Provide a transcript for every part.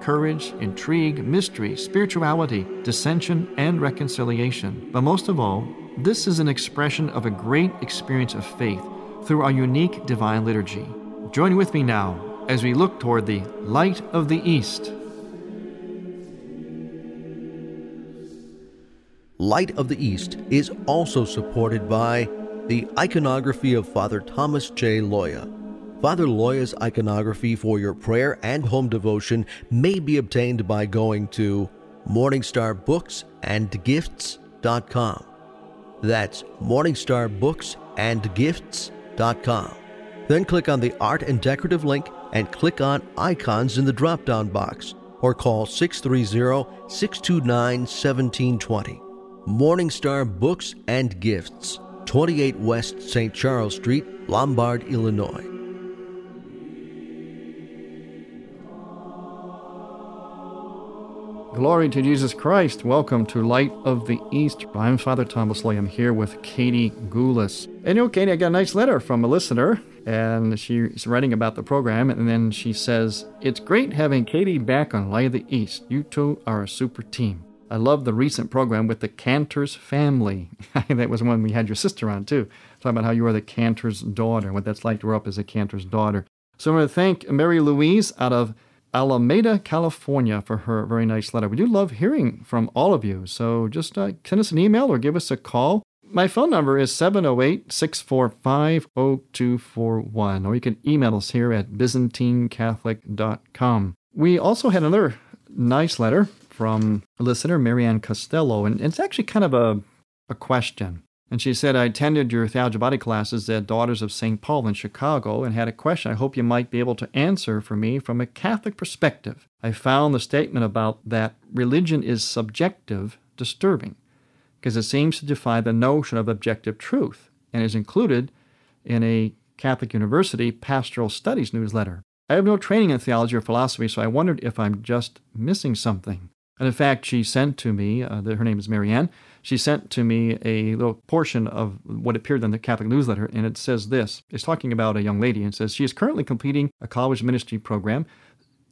courage, intrigue, mystery, spirituality, dissension, and reconciliation. But most of all, this is an expression of a great experience of faith through our unique divine liturgy. Join with me now as we look toward the light of the East. Light of the East is also supported by the iconography of Father Thomas J. Loya. Father Loya's iconography for your prayer and home devotion may be obtained by going to morningstarbooksandgifts.com. That's morningstarbooksandgifts.com. Then click on the Art and Decorative link and click on Icons in the drop down box or call 630 629 1720. Morningstar Books and Gifts, 28 West St. Charles Street, Lombard, Illinois. Glory to Jesus Christ. Welcome to Light of the East. I'm Father Thomas Loya. I'm here with Katie Goulis. And you know, Katie, I got a nice letter from a listener, and she's writing about the program, and then she says, It's great having Katie back on Light of the East. You two are a super team. I love the recent program with the Cantor's family. that was one we had your sister on, too, talking about how you are the Cantor's daughter, what that's like to grow up as a Cantor's daughter. So I want to thank Mary Louise out of Alameda, California, for her very nice letter. We do love hearing from all of you, so just uh, send us an email or give us a call. My phone number is 708 645 0241, or you can email us here at ByzantineCatholic.com. We also had another nice letter from listener, Marianne Costello, and it's actually kind of a, a question. And she said, I attended your theology body classes at Daughters of St. Paul in Chicago and had a question I hope you might be able to answer for me from a Catholic perspective. I found the statement about that religion is subjective disturbing because it seems to defy the notion of objective truth and is included in a Catholic University pastoral studies newsletter. I have no training in theology or philosophy, so I wondered if I'm just missing something. And in fact, she sent to me, uh, her name is Marianne, she sent to me a little portion of what appeared in the Catholic newsletter, and it says this. It's talking about a young lady, and says she is currently completing a college ministry program,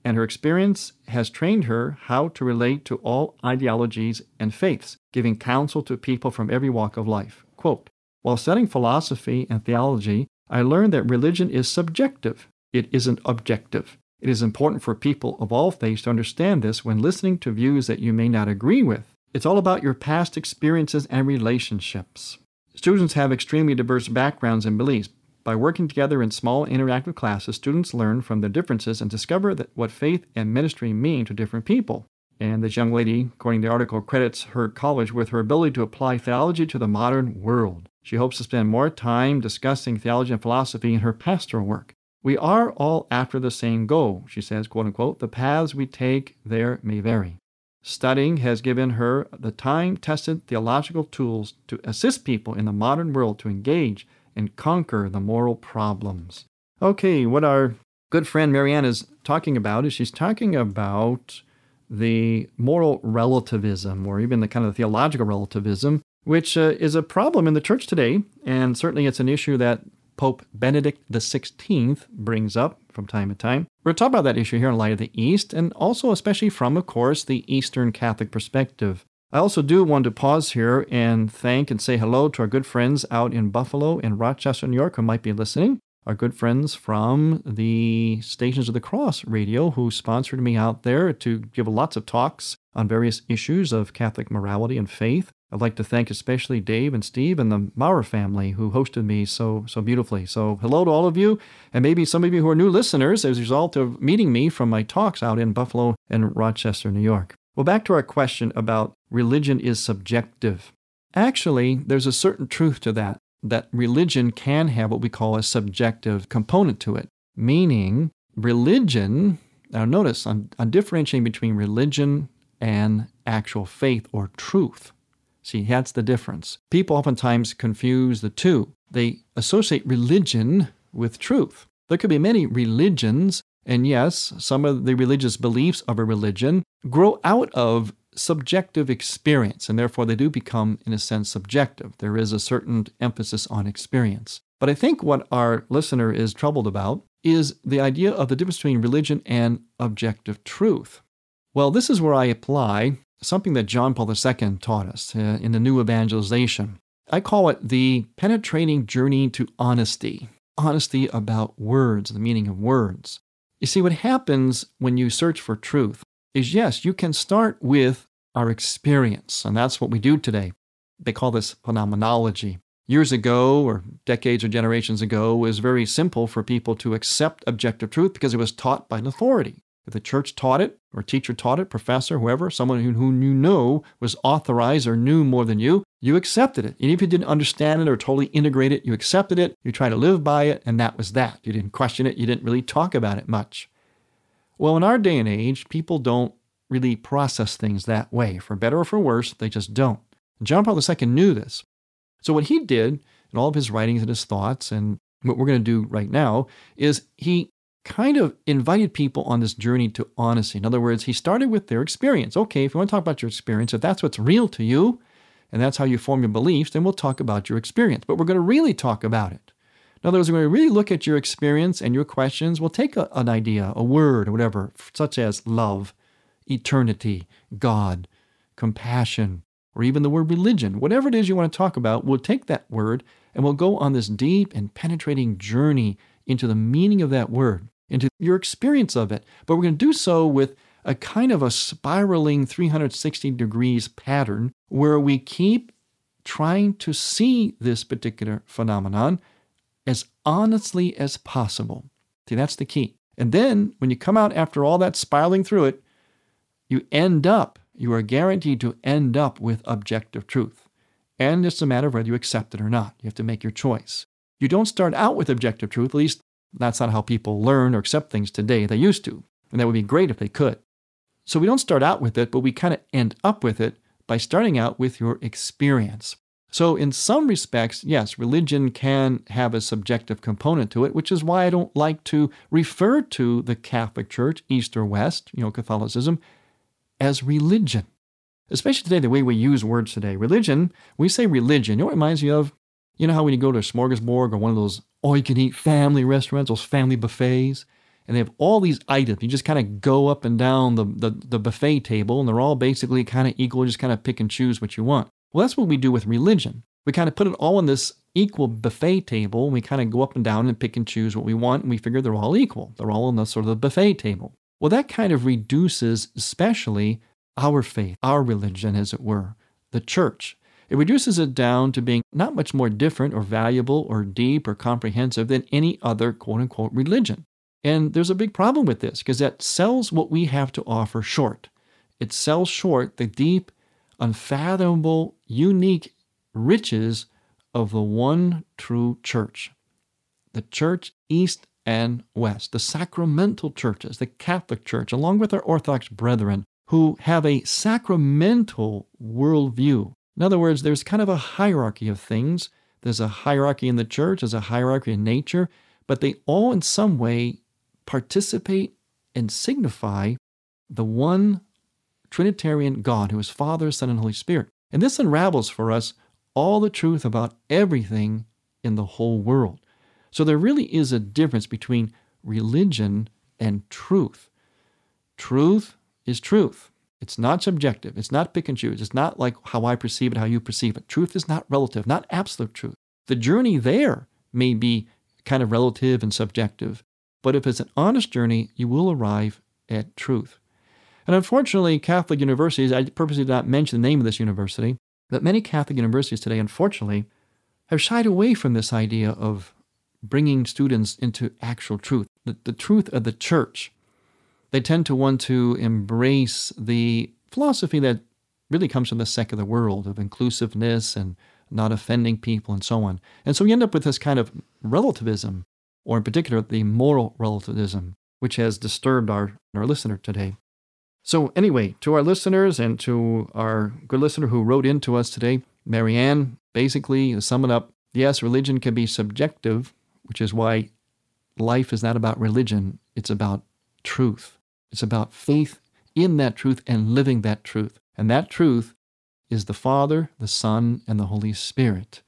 and her experience has trained her how to relate to all ideologies and faiths, giving counsel to people from every walk of life. Quote, While studying philosophy and theology, I learned that religion is subjective. It isn't objective. It is important for people of all faiths to understand this when listening to views that you may not agree with. It's all about your past experiences and relationships. Students have extremely diverse backgrounds and beliefs. By working together in small interactive classes, students learn from their differences and discover that what faith and ministry mean to different people. And this young lady, according to the article, credits her college with her ability to apply theology to the modern world. She hopes to spend more time discussing theology and philosophy in her pastoral work. We are all after the same goal, she says, quote unquote. The paths we take there may vary. Studying has given her the time tested theological tools to assist people in the modern world to engage and conquer the moral problems. Okay, what our good friend Marianne is talking about is she's talking about the moral relativism, or even the kind of theological relativism, which uh, is a problem in the church today. And certainly it's an issue that Pope Benedict XVI brings up from time to time. We're to talk about that issue here in Light of the East, and also, especially from, of course, the Eastern Catholic perspective. I also do want to pause here and thank and say hello to our good friends out in Buffalo and Rochester, New York, who might be listening. Our good friends from the Stations of the Cross radio, who sponsored me out there to give lots of talks on various issues of Catholic morality and faith. I'd like to thank especially Dave and Steve and the Maurer family who hosted me so so beautifully. So hello to all of you, and maybe some of you who are new listeners as a result of meeting me from my talks out in Buffalo and Rochester, New York. Well, back to our question about religion is subjective. Actually, there's a certain truth to that, that religion can have what we call a subjective component to it, meaning religion. Now, notice I'm, I'm differentiating between religion and actual faith or truth. See, that's the difference. People oftentimes confuse the two. They associate religion with truth. There could be many religions, and yes, some of the religious beliefs of a religion grow out of subjective experience, and therefore they do become, in a sense, subjective. There is a certain emphasis on experience. But I think what our listener is troubled about is the idea of the difference between religion and objective truth. Well, this is where I apply something that John Paul II taught us uh, in the New Evangelization. I call it the penetrating journey to honesty honesty about words, the meaning of words. You see, what happens when you search for truth is yes, you can start with our experience, and that's what we do today. They call this phenomenology. Years ago, or decades or generations ago, it was very simple for people to accept objective truth because it was taught by an authority. If the church taught it, or teacher taught it, professor, whoever, someone who, who you know was authorized or knew more than you, you accepted it. Even if you didn't understand it or totally integrate it, you accepted it, you tried to live by it, and that was that. You didn't question it, you didn't really talk about it much. Well, in our day and age, people don't really process things that way. For better or for worse, they just don't. John Paul II knew this. So, what he did in all of his writings and his thoughts, and what we're going to do right now, is he kind of invited people on this journey to honesty. In other words, he started with their experience. Okay, if you want to talk about your experience, if that's what's real to you, and that's how you form your beliefs, then we'll talk about your experience. But we're going to really talk about it. In other words, we're going to really look at your experience and your questions. We'll take a, an idea, a word, or whatever, such as love, eternity, God, compassion, or even the word religion. Whatever it is you want to talk about, we'll take that word and we'll go on this deep and penetrating journey into the meaning of that word into your experience of it. But we're going to do so with a kind of a spiraling 360 degrees pattern where we keep trying to see this particular phenomenon as honestly as possible. See, that's the key. And then when you come out after all that spiraling through it, you end up, you are guaranteed to end up with objective truth. And it's a matter of whether you accept it or not. You have to make your choice. You don't start out with objective truth, at least that's not how people learn or accept things today. They used to, and that would be great if they could. So we don't start out with it, but we kind of end up with it by starting out with your experience. So, in some respects, yes, religion can have a subjective component to it, which is why I don't like to refer to the Catholic Church, East or West, you know, Catholicism, as religion. Especially today, the way we use words today. Religion, we say religion. You know what it reminds me of? You know how when you go to a smorgasbord or one of those all you can eat family restaurants, those family buffets, and they have all these items. You just kind of go up and down the, the, the buffet table, and they're all basically kind of equal. You just kind of pick and choose what you want. Well, that's what we do with religion. We kind of put it all on this equal buffet table, and we kind of go up and down and pick and choose what we want, and we figure they're all equal. They're all on the sort of the buffet table. Well, that kind of reduces, especially our faith, our religion, as it were, the church. It reduces it down to being not much more different or valuable or deep or comprehensive than any other quote unquote religion. And there's a big problem with this because that sells what we have to offer short. It sells short the deep, unfathomable, unique riches of the one true church. The church east and west, the sacramental churches, the Catholic Church, along with our Orthodox brethren who have a sacramental worldview in other words, there's kind of a hierarchy of things. There's a hierarchy in the church, there's a hierarchy in nature, but they all in some way participate and signify the one Trinitarian God who is Father, Son, and Holy Spirit. And this unravels for us all the truth about everything in the whole world. So there really is a difference between religion and truth. Truth is truth. It's not subjective. It's not pick and choose. It's not like how I perceive it, how you perceive it. Truth is not relative, not absolute truth. The journey there may be kind of relative and subjective, but if it's an honest journey, you will arrive at truth. And unfortunately, Catholic universities, I purposely did not mention the name of this university, but many Catholic universities today, unfortunately, have shied away from this idea of bringing students into actual truth, the, the truth of the church, they tend to want to embrace the philosophy that really comes from the secular world of inclusiveness and not offending people and so on. And so we end up with this kind of relativism, or in particular, the moral relativism, which has disturbed our, our listener today. So, anyway, to our listeners and to our good listener who wrote in to us today, Marianne, basically, to sum it up, yes, religion can be subjective, which is why life is not about religion, it's about truth. It's about faith in that truth and living that truth. And that truth is the Father, the Son, and the Holy Spirit,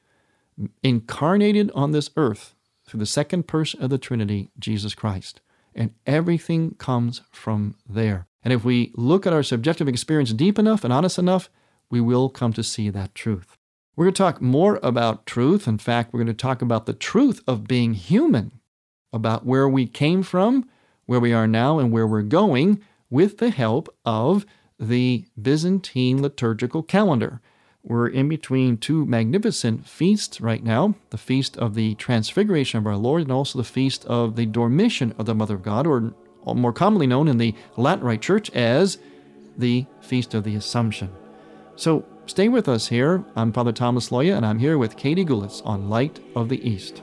incarnated on this earth through the second person of the Trinity, Jesus Christ. And everything comes from there. And if we look at our subjective experience deep enough and honest enough, we will come to see that truth. We're going to talk more about truth. In fact, we're going to talk about the truth of being human, about where we came from, where we are now, and where we're going with the help of the Byzantine liturgical calendar. We're in between two magnificent feasts right now the feast of the Transfiguration of our Lord, and also the feast of the Dormition of the Mother of God, or more commonly known in the Latin Rite Church as the Feast of the Assumption. So stay with us here. I'm Father Thomas Loya, and I'm here with Katie Gullis on Light of the East.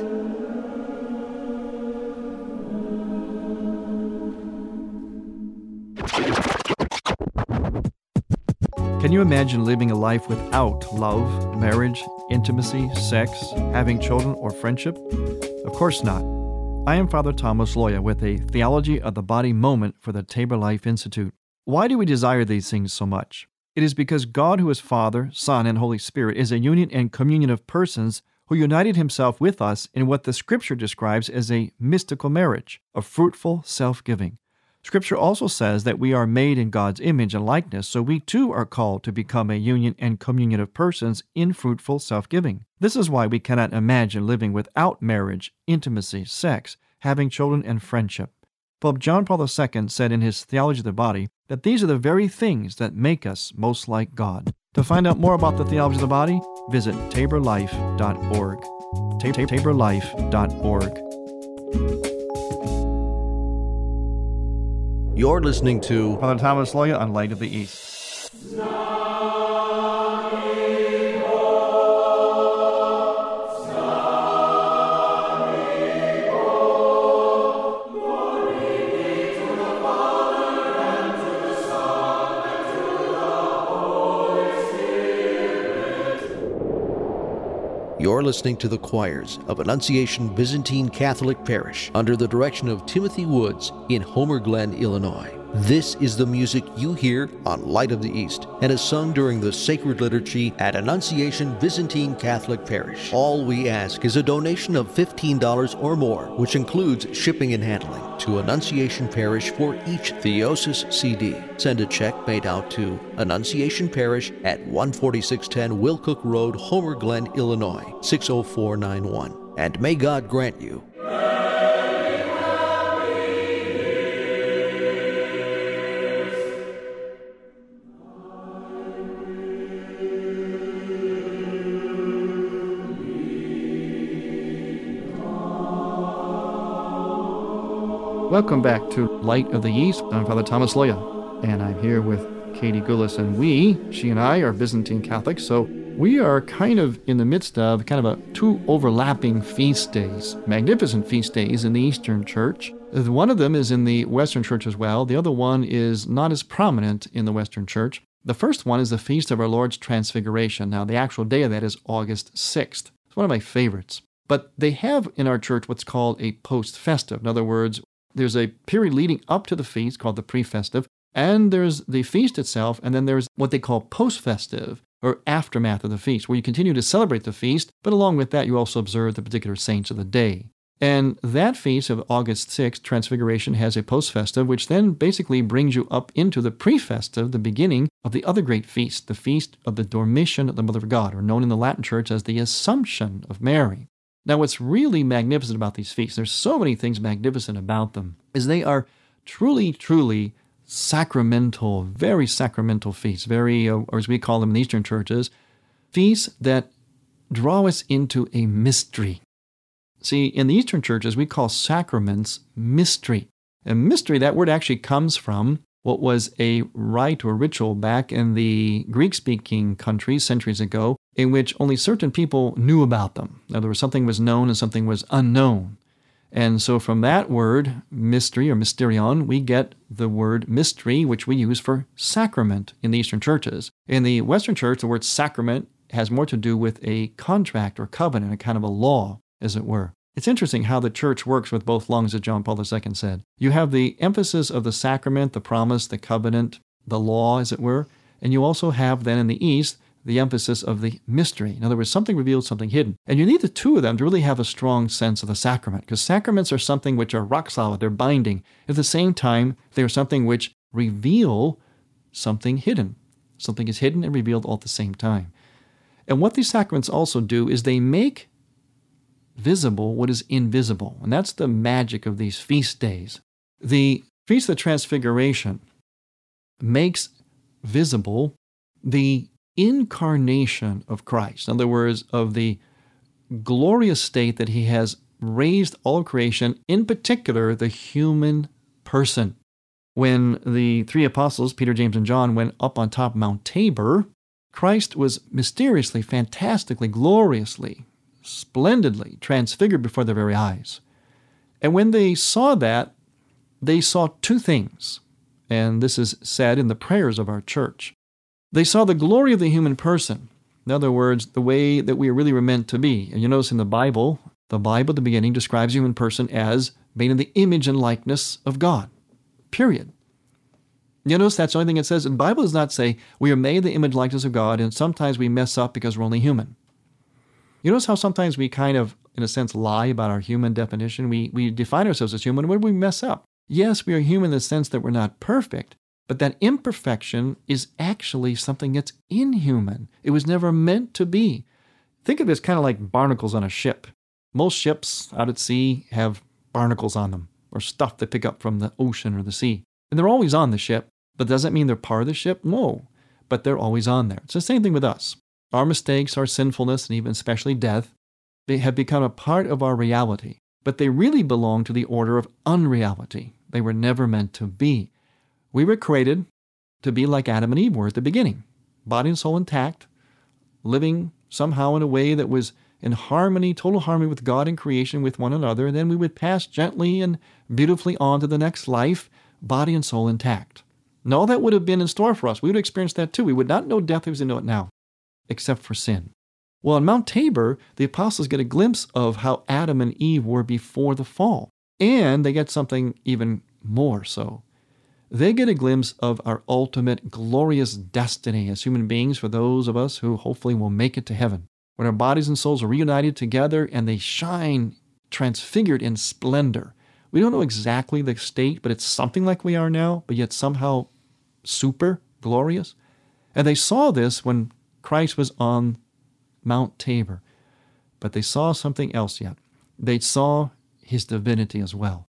You imagine living a life without love, marriage, intimacy, sex, having children, or friendship? Of course not. I am Father Thomas Loya with a Theology of the Body moment for the Tabor Life Institute. Why do we desire these things so much? It is because God, who is Father, Son, and Holy Spirit, is a union and communion of persons who united himself with us in what the Scripture describes as a mystical marriage, a fruitful self giving. Scripture also says that we are made in God's image and likeness, so we too are called to become a union and communion of persons in fruitful self giving. This is why we cannot imagine living without marriage, intimacy, sex, having children, and friendship. Pope John Paul II said in his Theology of the Body that these are the very things that make us most like God. To find out more about the theology of the body, visit taborlife.org. taborlife.org. You're listening to Father Thomas Loya on Light of the East. You're listening to the choirs of Annunciation Byzantine Catholic Parish under the direction of Timothy Woods in Homer Glen, Illinois. This is the music you hear on Light of the East and is sung during the sacred liturgy at Annunciation Byzantine Catholic Parish. All we ask is a donation of $15 or more, which includes shipping and handling, to Annunciation Parish for each Theosis CD. Send a check made out to Annunciation Parish at 14610 Wilcook Road, Homer Glen, Illinois 60491. And may God grant you Welcome back to Light of the East. I'm Father Thomas Loya, and I'm here with Katie Gullis. And we, she and I, are Byzantine Catholics, so we are kind of in the midst of kind of a two overlapping feast days, magnificent feast days in the Eastern Church. One of them is in the Western Church as well. The other one is not as prominent in the Western Church. The first one is the Feast of Our Lord's Transfiguration. Now, the actual day of that is August 6th. It's one of my favorites. But they have in our church what's called a post festive. In other words, there's a period leading up to the feast called the pre-festive, and there's the feast itself, and then there's what they call post-festive or aftermath of the feast, where you continue to celebrate the feast, but along with that, you also observe the particular saints of the day. And that feast of August 6th, Transfiguration, has a post festive, which then basically brings you up into the pre festive, the beginning of the other great feast, the feast of the Dormition of the Mother of God, or known in the Latin Church as the Assumption of Mary. Now, what's really magnificent about these feasts, there's so many things magnificent about them, is they are truly, truly sacramental, very sacramental feasts, very, uh, or as we call them in the Eastern churches, feasts that draw us into a mystery. See, in the Eastern churches, we call sacraments mystery. And mystery, that word actually comes from what was a rite or ritual back in the Greek speaking countries centuries ago, in which only certain people knew about them. In other words, something was known and something was unknown. And so from that word, mystery or mysterion, we get the word mystery, which we use for sacrament in the Eastern churches. In the Western church, the word sacrament has more to do with a contract or covenant, a kind of a law, as it were. It's interesting how the church works with both lungs, as John Paul II said. You have the emphasis of the sacrament, the promise, the covenant, the law, as it were, and you also have then in the East the emphasis of the mystery. In other words, something revealed, something hidden. And you need the two of them to really have a strong sense of the sacrament, because sacraments are something which are rock solid, they're binding. At the same time, they are something which reveal something hidden. Something is hidden and revealed all at the same time. And what these sacraments also do is they make visible what is invisible. And that's the magic of these feast days. The Feast of the Transfiguration makes visible the incarnation of Christ. In other words, of the glorious state that he has raised all creation, in particular, the human person. When the three apostles, Peter, James, and John, went up on top Mount Tabor, Christ was mysteriously, fantastically, gloriously, splendidly transfigured before their very eyes. And when they saw that, they saw two things. And this is said in the prayers of our church. They saw the glory of the human person. In other words, the way that we really were meant to be. And you notice in the Bible, the Bible at the beginning describes human person as made in the image and likeness of God. Period. You notice that's the only thing it says. The Bible does not say we are made the image likeness of God, and sometimes we mess up because we're only human. You notice how sometimes we kind of, in a sense, lie about our human definition? We, we define ourselves as human. Where we mess up? Yes, we are human in the sense that we're not perfect, but that imperfection is actually something that's inhuman. It was never meant to be. Think of it as kind of like barnacles on a ship. Most ships out at sea have barnacles on them, or stuff they pick up from the ocean or the sea. And they're always on the ship, but does that mean they're part of the ship? No, but they're always on there. It's the same thing with us. Our mistakes, our sinfulness, and even especially death, they have become a part of our reality, but they really belong to the order of unreality. They were never meant to be. We were created to be like Adam and Eve were at the beginning, body and soul intact, living somehow in a way that was in harmony, total harmony with God and creation, with one another, and then we would pass gently and beautifully on to the next life, body and soul intact. And all that would have been in store for us. We would experience that too. We would not know death as we know it now, except for sin. Well, on Mount Tabor, the apostles get a glimpse of how Adam and Eve were before the fall. And they get something even more so they get a glimpse of our ultimate glorious destiny as human beings for those of us who hopefully will make it to heaven. When our bodies and souls are reunited together and they shine transfigured in splendor. We don't know exactly the state, but it's something like we are now, but yet somehow super glorious. And they saw this when Christ was on Mount Tabor. But they saw something else yet. They saw his divinity as well.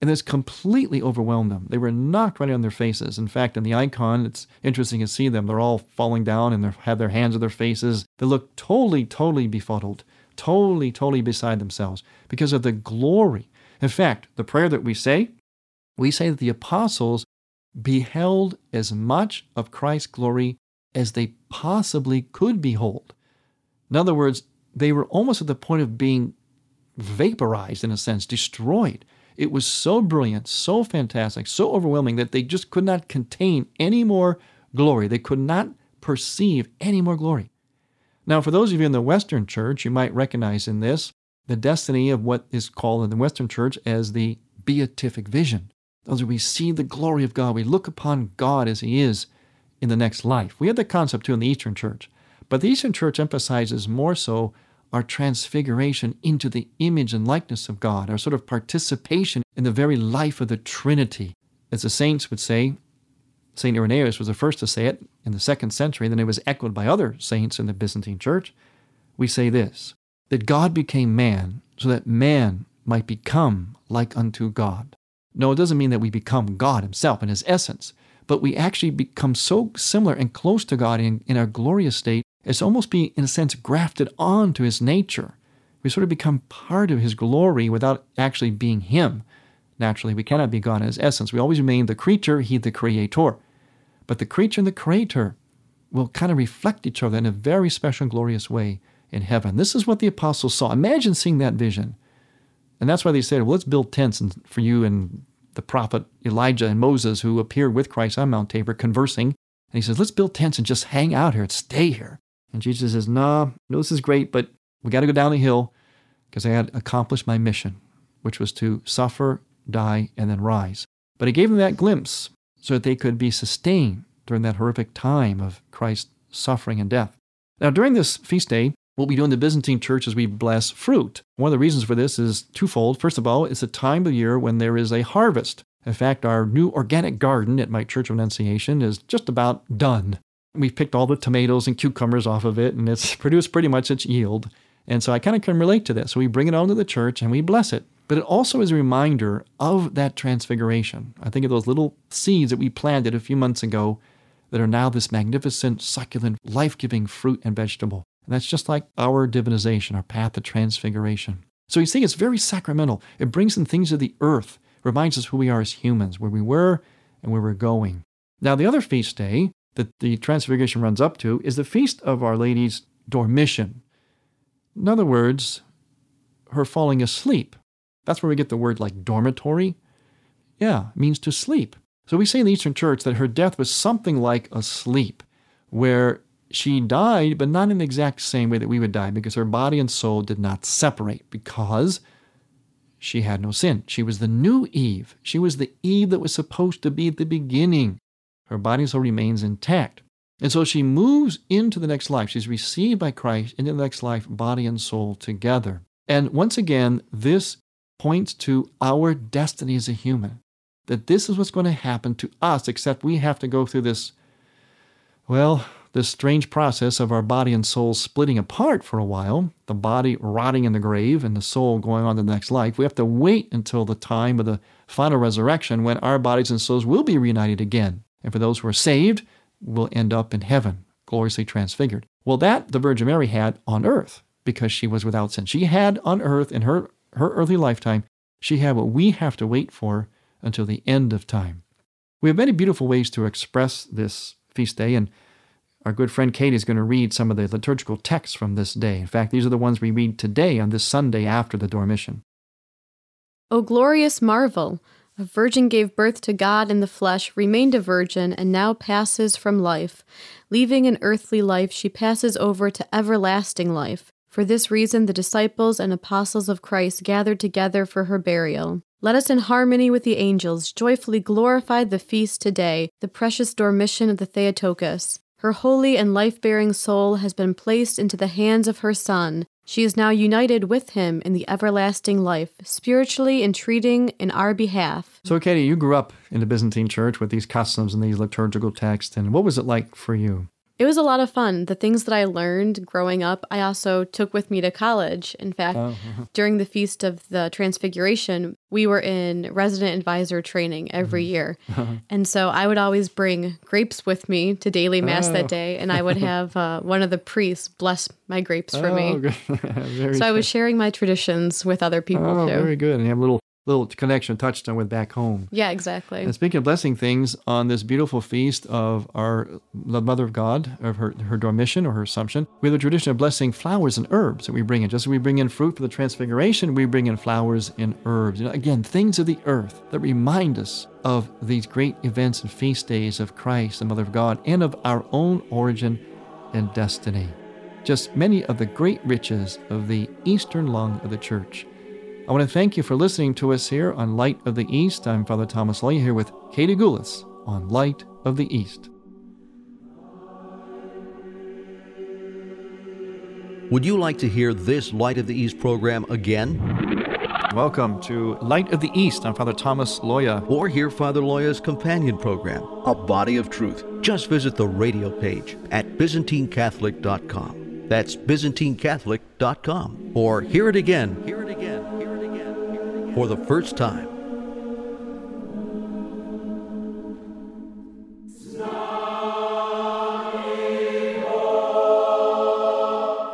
And this completely overwhelmed them. They were knocked right on their faces. In fact, in the icon, it's interesting to see them. They're all falling down and they have their hands on their faces. They look totally, totally befuddled, totally, totally beside themselves because of the glory. In fact, the prayer that we say, we say that the apostles beheld as much of Christ's glory as they possibly could behold. In other words, they were almost at the point of being vaporized, in a sense, destroyed it was so brilliant, so fantastic, so overwhelming that they just could not contain any more glory. They could not perceive any more glory. Now, for those of you in the Western church, you might recognize in this the destiny of what is called in the Western church as the beatific vision. Those are we see the glory of God. We look upon God as He is in the next life. We have the concept too in the Eastern church, but the Eastern church emphasizes more so our transfiguration into the image and likeness of God, our sort of participation in the very life of the Trinity. As the saints would say, St. Irenaeus was the first to say it in the second century, then it was echoed by other saints in the Byzantine church. We say this that God became man so that man might become like unto God. No, it doesn't mean that we become God himself in his essence, but we actually become so similar and close to God in, in our glorious state as almost being, in a sense, grafted onto his nature. We sort of become part of his glory without actually being him. Naturally, we cannot be God in his essence. We always remain the creature, he the creator. But the creature and the creator will kind of reflect each other in a very special and glorious way in heaven. This is what the apostles saw. Imagine seeing that vision. And that's why they said, well, let's build tents for you and the prophet Elijah and Moses who appeared with Christ on Mount Tabor conversing. And he says, let's build tents and just hang out here and stay here. And Jesus says, no, no, this is great, but we got to go down the hill because I had accomplished my mission, which was to suffer, die, and then rise. But he gave them that glimpse so that they could be sustained during that horrific time of Christ's suffering and death. Now, during this feast day, what we do in the Byzantine church is we bless fruit. One of the reasons for this is twofold. First of all, it's a time of year when there is a harvest. In fact, our new organic garden at my Church of Annunciation is just about done. We've picked all the tomatoes and cucumbers off of it, and it's produced pretty much its yield. And so I kind of can relate to this. So we bring it onto the church and we bless it. But it also is a reminder of that transfiguration. I think of those little seeds that we planted a few months ago that are now this magnificent, succulent, life giving fruit and vegetable. And that's just like our divinization, our path to transfiguration. So you see, it's very sacramental. It brings in things of the earth, reminds us who we are as humans, where we were and where we're going. Now, the other feast day that the transfiguration runs up to is the feast of Our Lady's Dormition. In other words, her falling asleep. That's where we get the word like dormitory. Yeah, means to sleep. So we say in the Eastern Church that her death was something like a sleep, where she died, but not in the exact same way that we would die, because her body and soul did not separate, because she had no sin. She was the new Eve. She was the Eve that was supposed to be at the beginning. Her body soul remains intact. And so she moves into the next life. She's received by Christ into the next life, body and soul together. And once again, this points to our destiny as a human that this is what's going to happen to us, except we have to go through this, well, this strange process of our body and soul splitting apart for a while, the body rotting in the grave and the soul going on to the next life. We have to wait until the time of the final resurrection when our bodies and souls will be reunited again. And for those who are saved, will end up in heaven, gloriously transfigured. Well, that the Virgin Mary had on earth because she was without sin. She had on earth in her, her earthly lifetime, she had what we have to wait for until the end of time. We have many beautiful ways to express this feast day, and our good friend Kate is going to read some of the liturgical texts from this day. In fact, these are the ones we read today on this Sunday after the Dormition. O glorious marvel! A virgin gave birth to God in the flesh, remained a virgin, and now passes from life. Leaving an earthly life, she passes over to everlasting life. For this reason, the disciples and apostles of Christ gathered together for her burial. Let us, in harmony with the angels, joyfully glorify the feast today, the precious dormition of the Theotokos. Her holy and life bearing soul has been placed into the hands of her Son. She is now united with him in the everlasting life, spiritually entreating in our behalf. So, Katie, you grew up in the Byzantine church with these customs and these liturgical texts, and what was it like for you? It was a lot of fun. The things that I learned growing up, I also took with me to college. In fact, oh, during the Feast of the Transfiguration, we were in resident advisor training every mm-hmm. year. Uh-huh. And so I would always bring grapes with me to daily mass oh. that day, and I would have uh, one of the priests bless my grapes for oh, me. so I was sharing my traditions with other people oh, too. Very good. And you have little little connection touchdown with back home. Yeah, exactly. And speaking of blessing things, on this beautiful feast of our the Mother of God, of her, her Dormition or her Assumption, we have the tradition of blessing flowers and herbs that we bring in. Just as we bring in fruit for the Transfiguration, we bring in flowers and herbs. You know, again, things of the earth that remind us of these great events and feast days of Christ, the Mother of God, and of our own origin and destiny. Just many of the great riches of the eastern lung of the Church. I want to thank you for listening to us here on Light of the East. I'm Father Thomas Loya here with Katie Goulis on Light of the East. Would you like to hear this Light of the East program again? Welcome to Light of the East. I'm Father Thomas Loya. Or hear Father Loya's companion program, A Body of Truth. Just visit the radio page at ByzantineCatholic.com. That's ByzantineCatholic.com. Or hear it again, hear hear it again, for the first time.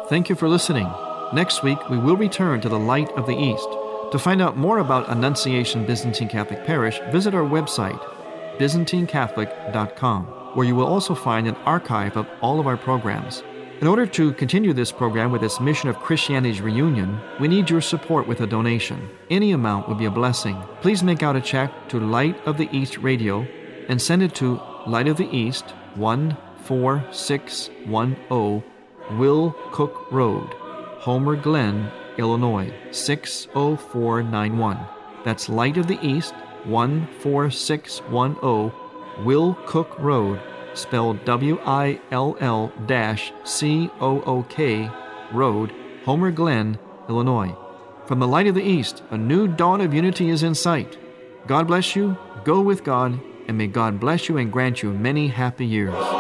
Thank you for listening. Next week, we will return to the Light of the East. To find out more about Annunciation Byzantine Catholic Parish, visit our website, ByzantineCatholic.com, where you will also find an archive of all of our programs. In order to continue this program with its mission of Christianity's reunion, we need your support with a donation. Any amount would be a blessing. Please make out a check to Light of the East Radio and send it to Light of the East 14610 Will Cook Road, Homer Glen, Illinois 60491. That's Light of the East 14610 Will Cook Road, spelled W I L L C O O K Road, Homer Glen, Illinois. From the Light of the East, a new dawn of unity is in sight. God bless you, go with God, and may God bless you and grant you many happy years.